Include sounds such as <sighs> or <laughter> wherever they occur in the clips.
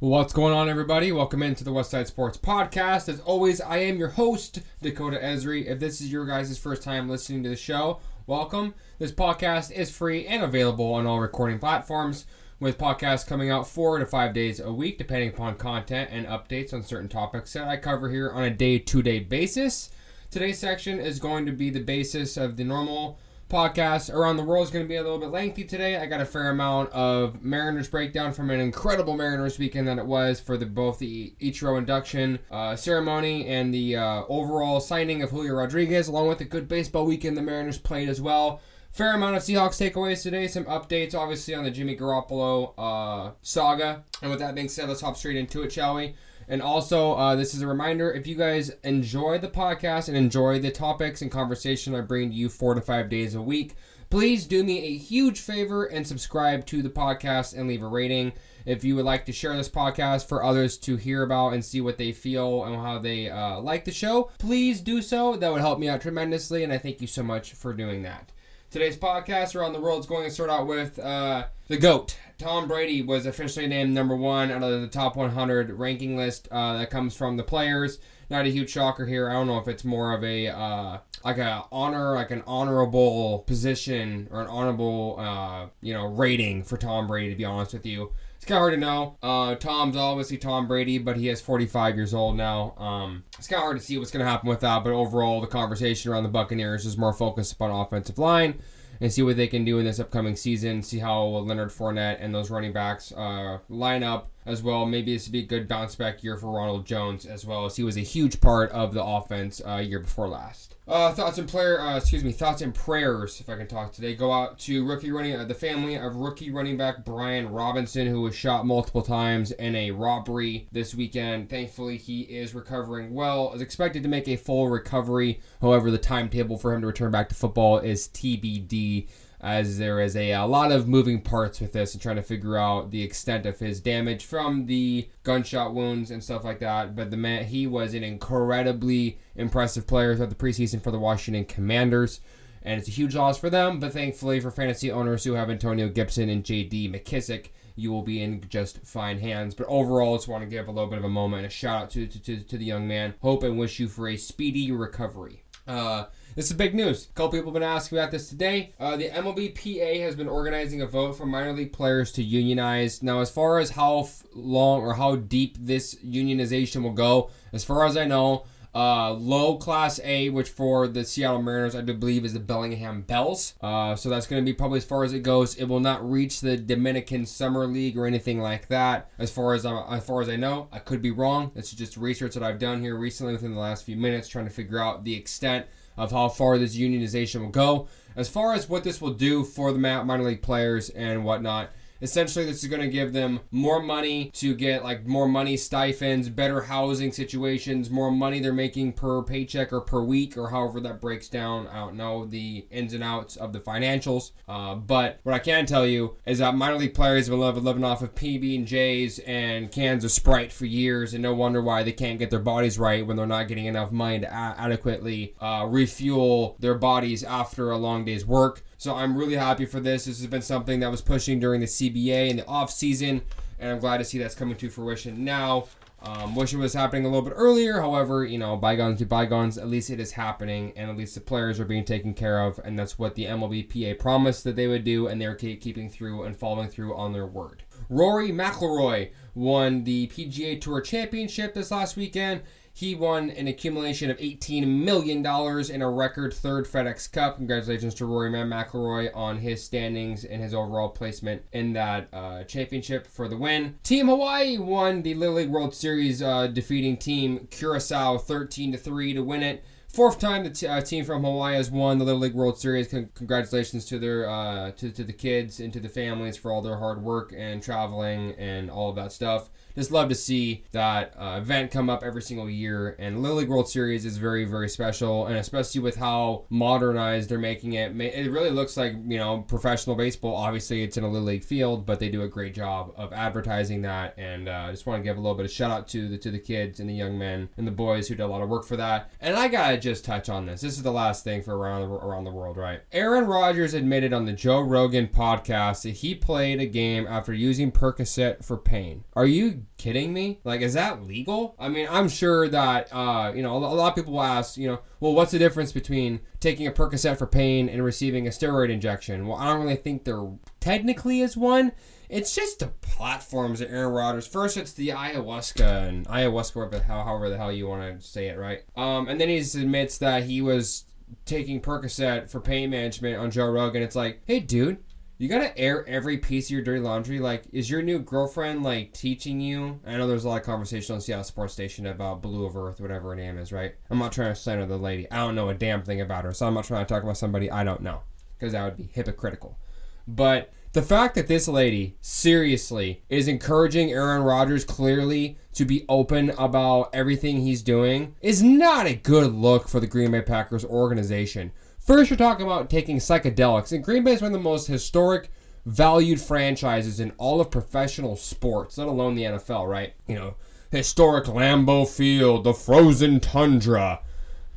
What's going on, everybody? Welcome into the West Side Sports Podcast. As always, I am your host, Dakota Esri. If this is your guys' first time listening to the show, welcome. This podcast is free and available on all recording platforms, with podcasts coming out four to five days a week, depending upon content and updates on certain topics that I cover here on a day to day basis. Today's section is going to be the basis of the normal podcast around the world is going to be a little bit lengthy today. I got a fair amount of Mariners breakdown from an incredible Mariners weekend that it was for the both the Ichiro induction uh, ceremony and the uh, overall signing of Julio Rodriguez, along with a good baseball weekend the Mariners played as well. Fair amount of Seahawks takeaways today. Some updates, obviously, on the Jimmy Garoppolo uh, saga. And with that being said, let's hop straight into it, shall we? And also, uh, this is a reminder if you guys enjoy the podcast and enjoy the topics and conversation I bring to you four to five days a week, please do me a huge favor and subscribe to the podcast and leave a rating. If you would like to share this podcast for others to hear about and see what they feel and how they uh, like the show, please do so. That would help me out tremendously, and I thank you so much for doing that. Today's podcast around the world is going to start out with uh, the GOAT, Tom Brady was officially named number one out of the top 100 ranking list uh, that comes from the players. Not a huge shocker here. I don't know if it's more of a uh, like a honor, like an honorable position or an honorable uh, you know rating for Tom Brady. To be honest with you, it's kind of hard to know. Uh, Tom's obviously Tom Brady, but he is 45 years old now. Um, it's kind of hard to see what's going to happen with that. But overall, the conversation around the Buccaneers is more focused upon offensive line and see what they can do in this upcoming season. See how Leonard Fournette and those running backs uh, line up as well. Maybe this would be a good bounce back year for Ronald Jones as well, as he was a huge part of the offense uh, year before last. Uh, thoughts and uh, excuse me, thoughts and prayers, if I can talk today, go out to rookie running, uh, the family of rookie running back Brian Robinson, who was shot multiple times in a robbery this weekend. Thankfully, he is recovering well. Is expected to make a full recovery. However, the timetable for him to return back to football is TBD as there is a, a lot of moving parts with this and trying to figure out the extent of his damage from the gunshot wounds and stuff like that. But the man, he was an incredibly impressive player throughout the preseason for the Washington Commanders. And it's a huge loss for them, but thankfully for fantasy owners who have Antonio Gibson and J.D. McKissic, you will be in just fine hands. But overall, just want to give a little bit of a moment and a shout out to, to, to, to the young man. Hope and wish you for a speedy recovery. Uh, this is big news. A couple people have been asking about this today. Uh, the MLBPA has been organizing a vote for minor league players to unionize. Now, as far as how f- long or how deep this unionization will go, as far as I know, uh, low class A, which for the Seattle Mariners, I do believe is the Bellingham Bells. Uh, so that's going to be probably as far as it goes. It will not reach the Dominican Summer League or anything like that. As far as uh, as far as I know, I could be wrong. This is just research that I've done here recently within the last few minutes, trying to figure out the extent of how far this unionization will go. As far as what this will do for the minor league players and whatnot, essentially this is going to give them more money to get like more money stipends better housing situations more money they're making per paycheck or per week or however that breaks down. I don't know the ins and outs of the financials uh, but what i can tell you is that minor league players have been living off of pb and j's and cans of sprite for years and no wonder why they can't get their bodies right when they're not getting enough money to a- adequately uh, refuel their bodies after a long day's work so I'm really happy for this. This has been something that was pushing during the CBA in the off season, and I'm glad to see that's coming to fruition now. Um, wish it was happening a little bit earlier. However, you know, bygones to bygones. At least it is happening, and at least the players are being taken care of, and that's what the MLBPA promised that they would do, and they're keeping through and following through on their word. Rory McIlroy won the PGA Tour Championship this last weekend. He won an accumulation of $18 million in a record third FedEx Cup. Congratulations to Rory McIlroy on his standings and his overall placement in that uh, championship for the win. Team Hawaii won the Little League World Series, uh, defeating Team Curacao 13 to 3 to win it. Fourth time the t- uh, team from Hawaii has won the Little League World Series. Con- congratulations to their uh, to, to the kids and to the families for all their hard work and traveling and all of that stuff just love to see that uh, event come up every single year. And Little League World Series is very, very special, and especially with how modernized they're making it. It really looks like you know professional baseball. Obviously, it's in a Little League field, but they do a great job of advertising that. And uh, I just want to give a little bit of shout out to the to the kids and the young men and the boys who did a lot of work for that. And I gotta just touch on this. This is the last thing for around the, around the world, right? Aaron Rodgers admitted on the Joe Rogan podcast that he played a game after using Percocet for pain. Are you kidding me? Like, is that legal? I mean, I'm sure that uh, you know a lot of people will ask, you know, well, what's the difference between taking a Percocet for pain and receiving a steroid injection? Well, I don't really think there technically is one it's just the platforms that Aaron Rodgers. First, it's the ayahuasca and ayahuasca, however the hell you want to say it, right? Um, and then he admits that he was taking Percocet for pain management on Joe Rogan. It's like, hey, dude, you gotta air every piece of your dirty laundry. Like, is your new girlfriend like teaching you? I know there's a lot of conversation on Seattle Sports Station about Blu of Earth, whatever her name is, right? I'm not trying to slander the lady. I don't know a damn thing about her, so I'm not trying to talk about somebody I don't know because that would be hypocritical. But the fact that this lady seriously is encouraging Aaron Rodgers clearly to be open about everything he's doing is not a good look for the Green Bay Packers organization. First, you're talking about taking psychedelics, and Green Bay is one of the most historic, valued franchises in all of professional sports, let alone the NFL, right? You know, historic Lambeau Field, the frozen tundra,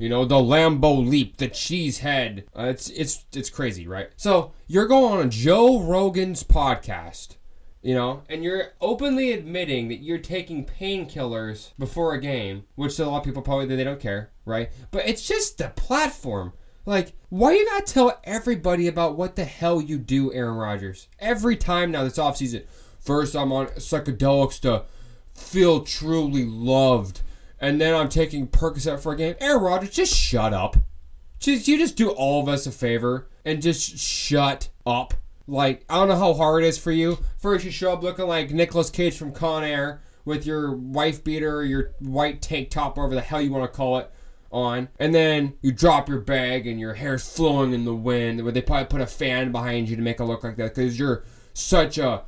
you know, the Lambeau leap, the cheese head. Uh, it's it's it's crazy, right? So you're going on Joe Rogan's podcast, you know, and you're openly admitting that you're taking painkillers before a game, which a lot of people probably they don't care, right? But it's just the platform. Like, why you gotta tell everybody about what the hell you do, Aaron Rodgers? Every time now this offseason. First I'm on psychedelics to feel truly loved and then I'm taking Percocet for a game. Aaron Rodgers, just shut up. Just you just do all of us a favor and just shut up. Like I don't know how hard it is for you. First you show up looking like Nicolas Cage from Con Air with your wife beater, your white tank top, whatever the hell you want to call it, on, and then you drop your bag and your hair's flowing in the wind. Where they probably put a fan behind you to make it look like that because you're such a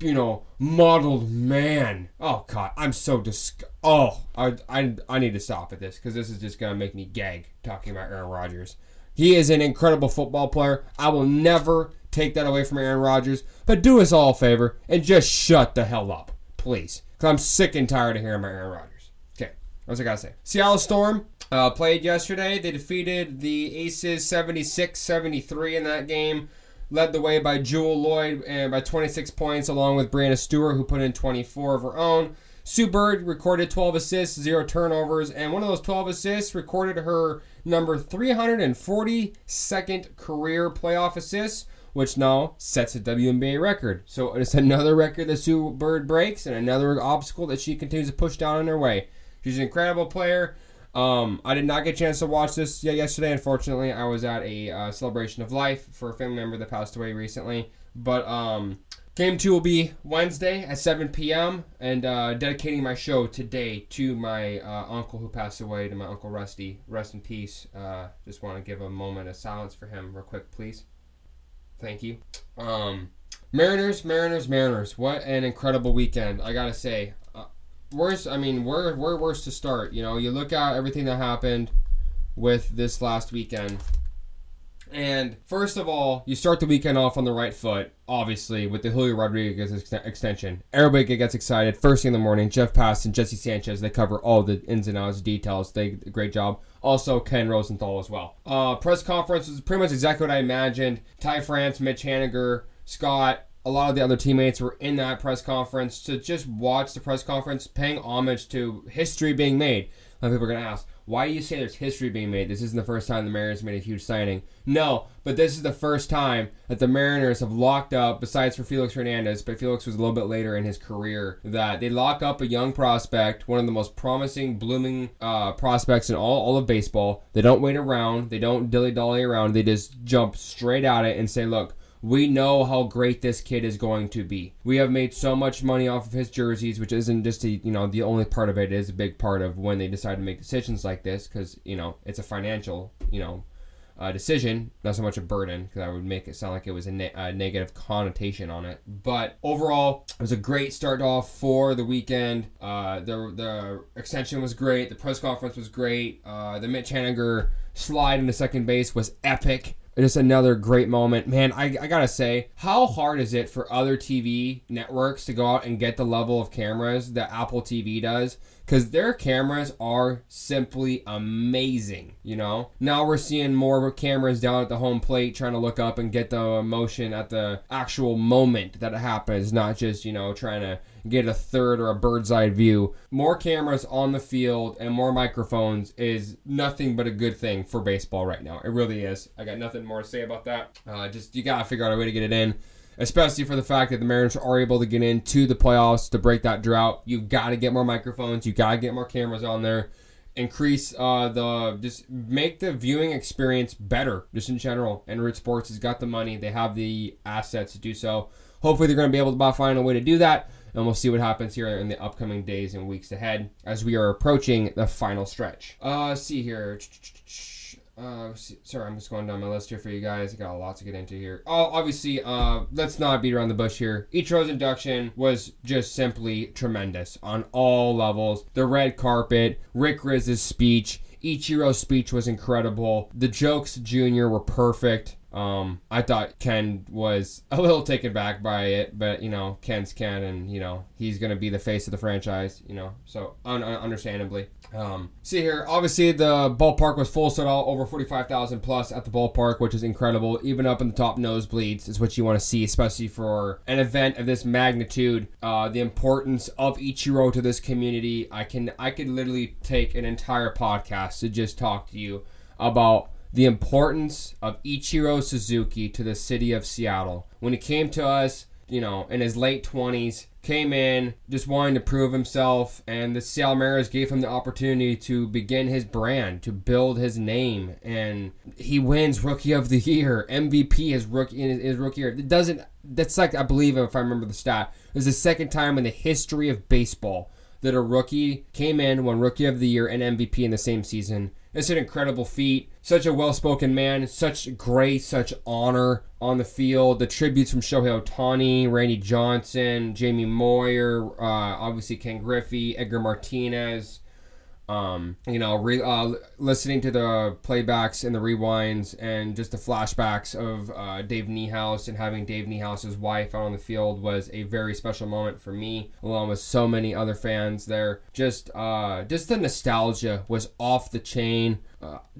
you know, modeled man. Oh God, I'm so disg. Oh, I, I, I need to stop at this because this is just gonna make me gag talking about Aaron Rodgers. He is an incredible football player. I will never take that away from Aaron Rodgers. But do us all a favor and just shut the hell up, please, because I'm sick and tired of hearing about Aaron Rodgers. Okay, what's I gotta say? Seattle Storm uh, played yesterday. They defeated the Aces 76-73 in that game led the way by Jewell Loyd and by 26 points, along with Breanna Stewart, who put in 24 of her own. Sue Bird recorded 12 assists, zero turnovers, and one of those 12 assists recorded her number 342nd career playoff assist, which now sets a WNBA record. So it's <laughs> another record that Sue Bird breaks and another obstacle that she continues to push down on her way. She's an incredible player. Um, I did not get a chance to watch this yet yesterday. Unfortunately, I was at a uh, celebration of life for a family member that passed away recently. But um, game two will be Wednesday at 7 p.m. and uh, dedicating my show today to my uh, uncle who passed away, to my uncle Rusty. Rest in peace. Uh, just want to give a moment of silence for him, real quick, please. Thank you. Um, Mariners, Mariners, Mariners. What an incredible weekend! I gotta say, worst. I mean, where where worse to start? You know, you look at everything that happened with this last weekend. And first of all, you start the weekend off on the right foot, obviously, with the Julio Rodriguez ex- extension. Everybody gets excited first thing in the morning. Jeff Passan and Jesse Sanchez, they cover all the ins and outs, details. They great job. Also, Ken Rosenthal as well. Uh, press conference was pretty much exactly what I imagined. Ty France, Mitch Haniger, Scott, a lot of the other teammates were in that press conference to just watch the press conference, paying homage to history being made. A lot of people are going to ask, why do you say there's history being made? This isn't the first time the Mariners made a huge signing. No, but this is the first time that the Mariners have locked up, besides for Felix Hernandez, but Felix was a little bit later in his career, that they lock up a young prospect, one of the most promising, blooming uh, prospects in all, all of baseball. They don't wait around, they don't dilly dally around, they just jump straight at it and say, look, we know how great this kid is going to be. We have made so much money off of his jerseys, which isn't just a, you know the only part of it. it is a big part of when they decide to make decisions like this because you know it's a financial you know uh, decision, not so much a burden because I would make it sound like it was a, ne- a, negative connotation on it. But overall, it was a great start off for the weekend. Uh, the the extension was great. The press conference was great. Uh, the Mitch Haniger slide into second base was epic just another great moment. Man, I, I gotta say, how hard is it for other TV networks to go out and get the level of cameras that Apple TV does? because their cameras are simply amazing. You know, now we're seeing more cameras down at the home plate trying to look up and get the emotion at the actual moment that it happens, not just you know trying to get a third or a bird's eye view. More cameras on the field and more microphones is nothing but a good thing for baseball right now. It really is. I got nothing more to say about that. Uh, just you gotta figure out a way to get it in especially for the fact that the Mariners are able to get into the playoffs to break that drought. You've got to get more microphones. You got to get more cameras on there. Increase uh, the just make the viewing experience better, just in general. And Root Sports has got the money. They have the assets to do so. Hopefully, they're going to be able to find a way to do that. And we'll see what happens here in the upcoming days and weeks ahead as we are approaching the final stretch. Uh, see here. Uh, sorry, I'm just going down my list here for you guys. I got a lot to get into here. Oh, obviously, uh, let's not beat around the bush here. Ichiro's induction was just simply tremendous on all levels. The red carpet, Rick Rizzs's speech, Ichiro's speech was incredible. The jokes, Junior, were perfect. Um, I thought Ken was a little taken back by it, but you know, Ken's Ken, and you know, he's gonna be the face of the franchise. You know, so un- understandably. Um, see here, obviously the ballpark was full, sold all over 45,000 plus at the ballpark, which is incredible. Even up in the top nosebleeds is what you want to see, especially for an event of this magnitude. Uh, the importance of Ichiro to this community. I can I could literally take an entire podcast to just talk to you about the importance of Ichiro Suzuki to the city of Seattle. When he came to us, you know, in his late 20s, came in just wanting to prove himself, and the Seattle Mariners gave him the opportunity to begin his brand, to build his name, and he wins Rookie of the Year, MVP his rookie in his rookie year. It doesn't. That's like I believe if I remember the stat, it was the second time in the history of baseball that a rookie came in, won Rookie of the Year and MVP in the same season. It's an incredible feat. Such a well spoken man, such grace, such honor on the field. The tributes from Shohei Ohtani, Randy Johnson, Jamie Moyer, uh, obviously Ken Griffey, Edgar Martinez. Um, you know, re, uh, listening to the playbacks and the rewinds and just the flashbacks of uh, Dave Niehaus and having Dave Niehaus's wife out on the field was a very special moment for me, along with so many other fans there. Just, uh, just the nostalgia was off the chain.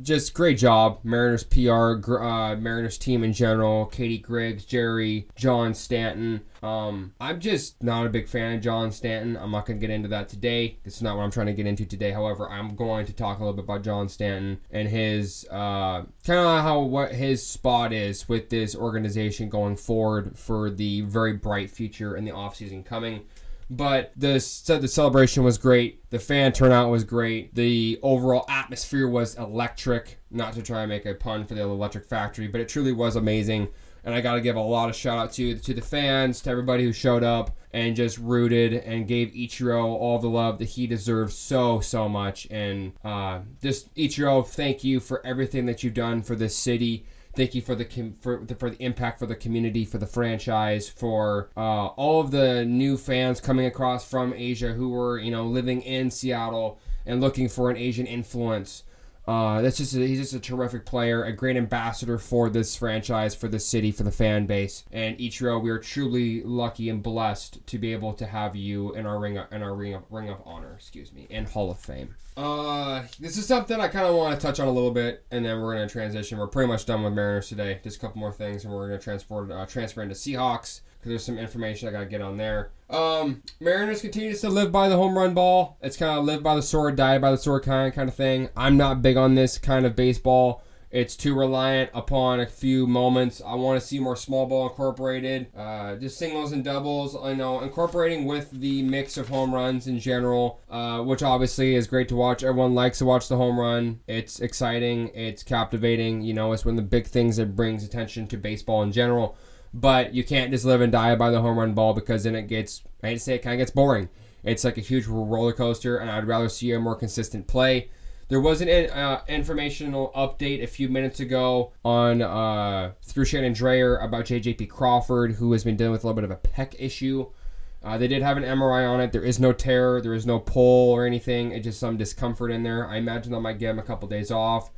Just great job, Mariners PR, uh, Mariners team in general, Catie Griggs, Jerry, John Stanton. Um, I'm just not a big fan of John Stanton. I'm not going to get into that today. This is not what I'm trying to get into today. However, I'm going to talk a little bit about John Stanton and his uh, kind of how what his spot is with this organization going forward for the very bright future in the offseason coming. But the said the celebration was great. The fan turnout was great. The overall atmosphere was electric. Not to try and make a pun for the Electric Factory, but it truly was amazing. And I got to give a lot of shout out to to the fans, to everybody who showed up and just rooted and gave Ichiro all the love that he deserves so so much. And uh, just Ichiro, thank you for everything that you've done for this city Thank you for the for the, for the impact for the community, for the franchise, for uh, all of the new fans coming across from Asia who were you know living in Seattle and looking for an Asian influence. Uh, that's just a, he's just a terrific player, a great ambassador for this franchise, for the city, for the fan base. And Ichiro, we are truly lucky and blessed to be able to have you in our ring in our ring of, ring of honor, excuse me, and Hall of Fame. Uh, this is something I kind of want to touch on a little bit, and then we're gonna transition. We're pretty much done with Mariners today. Just a couple more things, and we're gonna transport uh, transfer into Seahawks because there's some information I gotta get on there. Um, Mariners continues to live by the home run ball. It's kind of live by the sword, die by the sword kind kind of thing. I'm not big on this kind of baseball. It's too reliant upon a few moments. I want to see more small ball incorporated, uh, just singles and doubles. I know incorporating with the mix of home runs in general, uh, which obviously is great to watch. Everyone likes to watch the home run. It's exciting. It's captivating. You know, it's one of the big things that brings attention to baseball in general but you can't just live and die by the home run ball because then it gets, I hate to say it, kind of gets boring. It's like a huge roller coaster, and I'd rather see a more consistent play. There was an uh, informational update a few minutes ago on uh, through Shannon Drayer about JJP Crawford, who has been dealing with a little bit of a pec issue. Uh, they did have an MRI on it. There is no tear, there is no pull or anything. It's just some discomfort in there. I imagine they might give him a couple days off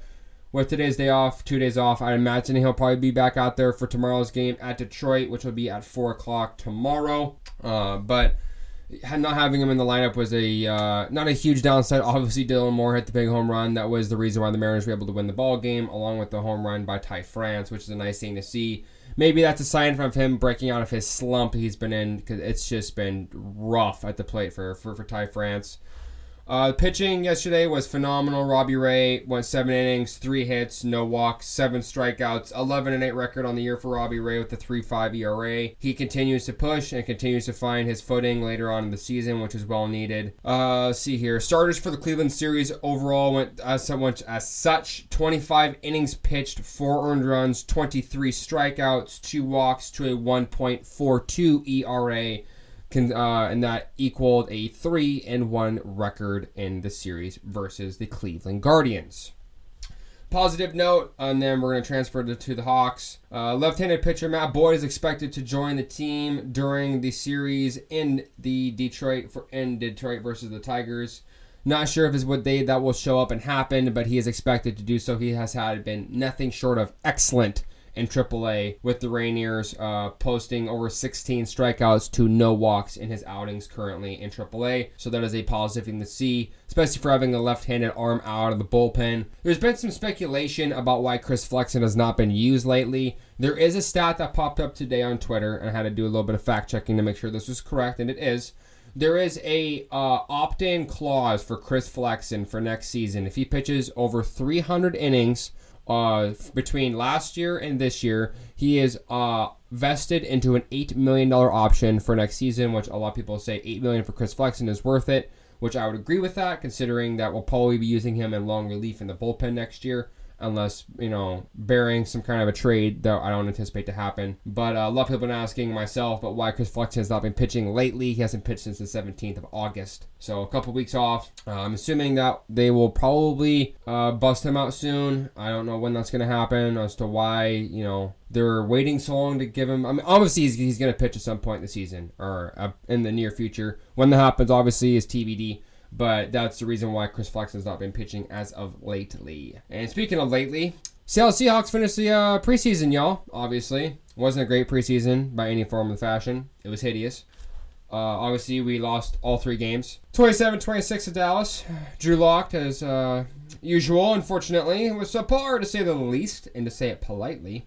with today's day off, two days off, I imagine he'll probably be back out there for tomorrow's game at Detroit, which will be at four o'clock tomorrow. Uh, but not having him in the lineup was a uh, not a huge downside. Obviously, Dylan Moore hit the big home run. That was the reason why the Mariners were able to win the ball game, along with the home run by Ty France, which is a nice thing to see. Maybe that's a sign from him breaking out of his slump he's been in because it's just been rough at the plate for for, for Ty France. Uh, pitching yesterday was phenomenal. Robbie Ray went seven innings, three hits, no walks, seven strikeouts, 11 and 8 record on the year for Robbie Ray with the 3.5 ERA. He continues to push and continues to find his footing later on in the season, which is well needed. Uh, see here, starters for the Cleveland series overall went as much as such: 25 innings pitched, four earned runs, 23 strikeouts, two walks to a 1.42 ERA. Can, uh, and that equaled a three and one record in the series versus the Cleveland Guardians. Positive note, and then we're going to transfer to, to the Hawks. Uh, left-handed pitcher Matt Boyd is expected to join the team during the series in the Detroit for in Detroit versus the Tigers. Not sure if it's what day that will show up and happen, but he is expected to do so. He has had been nothing short of excellent in AAA with the Rainiers, uh, posting over 16 strikeouts to no walks in his outings currently in AAA. So that is a positive thing to see, especially for having a left-handed arm out of the bullpen. There's been some speculation about why Chris Flexen has not been used lately. There is a stat that popped up today on Twitter, and I had to do a little bit of fact checking to make sure this was correct, and it is there is a uh, opt-in clause for Chris Flexen for next season. If he pitches over 300 innings uh, between last year and this year, he is uh, vested into an eight million dollar option for next season, which a lot of people say eight million for Chris Flexen is worth it. Which I would agree with that, considering that we'll probably be using him in long relief in the bullpen next year unless you know bearing some kind of a trade that I don't anticipate to happen. But uh, a lot of people have been asking myself, but why Chris Flexen has not been pitching lately? He hasn't pitched since the 17th of August, so a couple weeks off. Uh, I'm assuming that they will probably uh, bust him out soon. I don't know when that's going to happen as to why you know they're waiting so long to give him. I mean, obviously he's, he's going to pitch at some point in the season or uh, in the near future. When that happens, obviously is TBD. But that's the reason why Chris Flexen's not been pitching as of lately. And speaking of lately, Seattle Seahawks finished the uh, preseason, y'all. Obviously, wasn't a great preseason by any form of fashion. It was hideous. Uh, obviously, we lost all three games. 27-26 to Dallas. <sighs> Drew Lock, as uh, usual, unfortunately, was subpar to say the least, and to say it politely.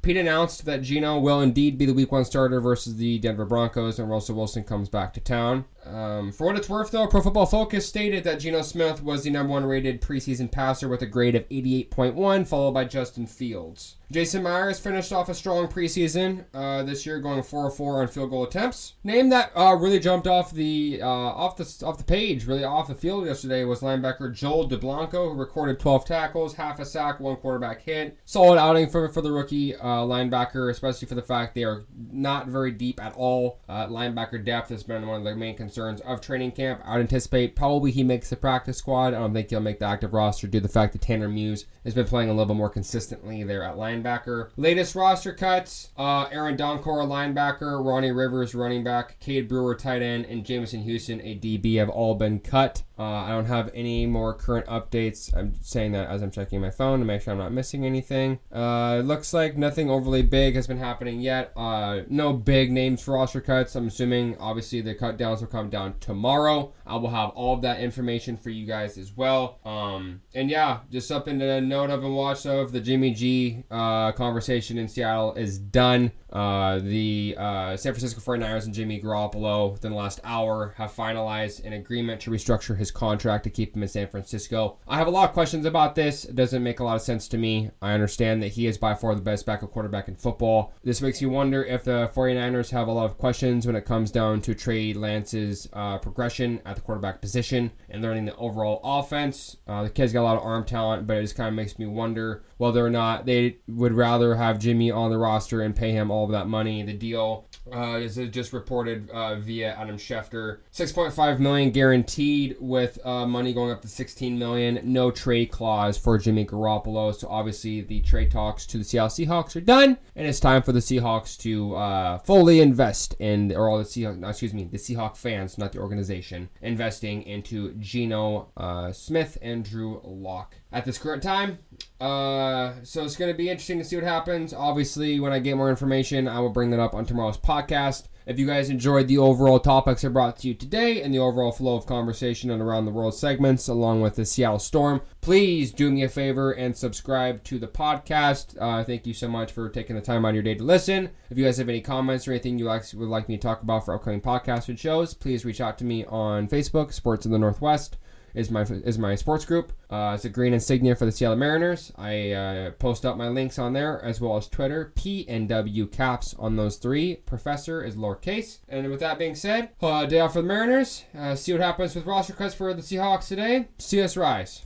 Pete announced that Geno will indeed be the Week One starter versus the Denver Broncos, and Russell Wilson comes back to town. Um, for what it's worth, though, Pro Football Focus stated that Geno Smith was the number one rated preseason passer with a grade of 88.1, followed by Justin Fields. Jason Myers finished off a strong preseason uh, this year, going 4-4 on field goal attempts. Name that uh, really jumped off the uh, off the off the page, really off the field yesterday was linebacker Joel Dublanko, who recorded 12 tackles, half a sack, one quarterback hit. Solid outing for for the rookie uh, linebacker, especially for the fact they are not very deep at all. Uh, linebacker depth has been one of the main concerns of training camp. I would anticipate probably he makes the practice squad. I don't think he'll make the active roster due to the fact that Tanner Muse has been playing a little bit more consistently there at linebacker. Latest roster cuts: uh, Aaron Donkor, linebacker, Ronnie Rivers, running back, Cade Brewer, tight end, and Jamison Houston, a DB, have all been cut. Uh, I don't have any more current updates. I'm saying that as I'm checking my phone to make sure I'm not missing anything. Uh, looks like nothing overly big has been happening yet. Uh, no big names for roster cuts. I'm assuming obviously the cut downs will come down tomorrow. I will have all of that information for you guys as well. Um, and yeah, just something to note of and watch of. The Jimmy G uh, conversation in Seattle is done. Uh, the uh, San Francisco 49ers and Jimmy Garoppolo within the last hour have finalized an agreement to restructure his contract to keep him in San Francisco. I have a lot of questions about this. It doesn't make a lot of sense to me. I understand that he is by far the best backup quarterback in football. This makes me wonder if the 49ers have a lot of questions when it comes down to Trey Lance's uh, progression at the quarterback position and learning the overall offense. Uh, the kid's got a lot of arm talent, but it just kind of makes me wonder whether or not they would rather have Jimmy on the roster and pay him all of that money. The deal uh, is just reported uh, via Adam Schefter. 6.5 million guaranteed with uh, money going up to 16 million. No trade clause for Jimmy Garoppolo. So obviously the trade talks to the Seattle Seahawks are done, and it's time for the Seahawks to uh, fully invest in, or all the Seahawks, no, excuse me, the Seahawk fans, not the organization, investing into Geno uh, Smith and Drew Lock. At this current time, Uh, so it's going to be interesting to see what happens. Obviously, when I get more information, I will bring that up on tomorrow's podcast. If you guys enjoyed the overall topics I brought to you today and the overall flow of conversation and around the world segments, along with the Seattle Storm, please do me a favor and subscribe to the podcast. Uh, thank you so much for taking the time out of your day to listen. If you guys have any comments or anything you like, would like me to talk about for upcoming podcasts and shows, please reach out to me on Facebook, Sports in the Northwest is my is my sports group. Uh, it's a green insignia for the Seattle Mariners. I uh, post up my links on there as well as Twitter. P and W caps on those three. Professor is lowercase. And with that being said, uh, day off for the Mariners. Uh, see what happens with roster cuts for the Seahawks today. See us rise.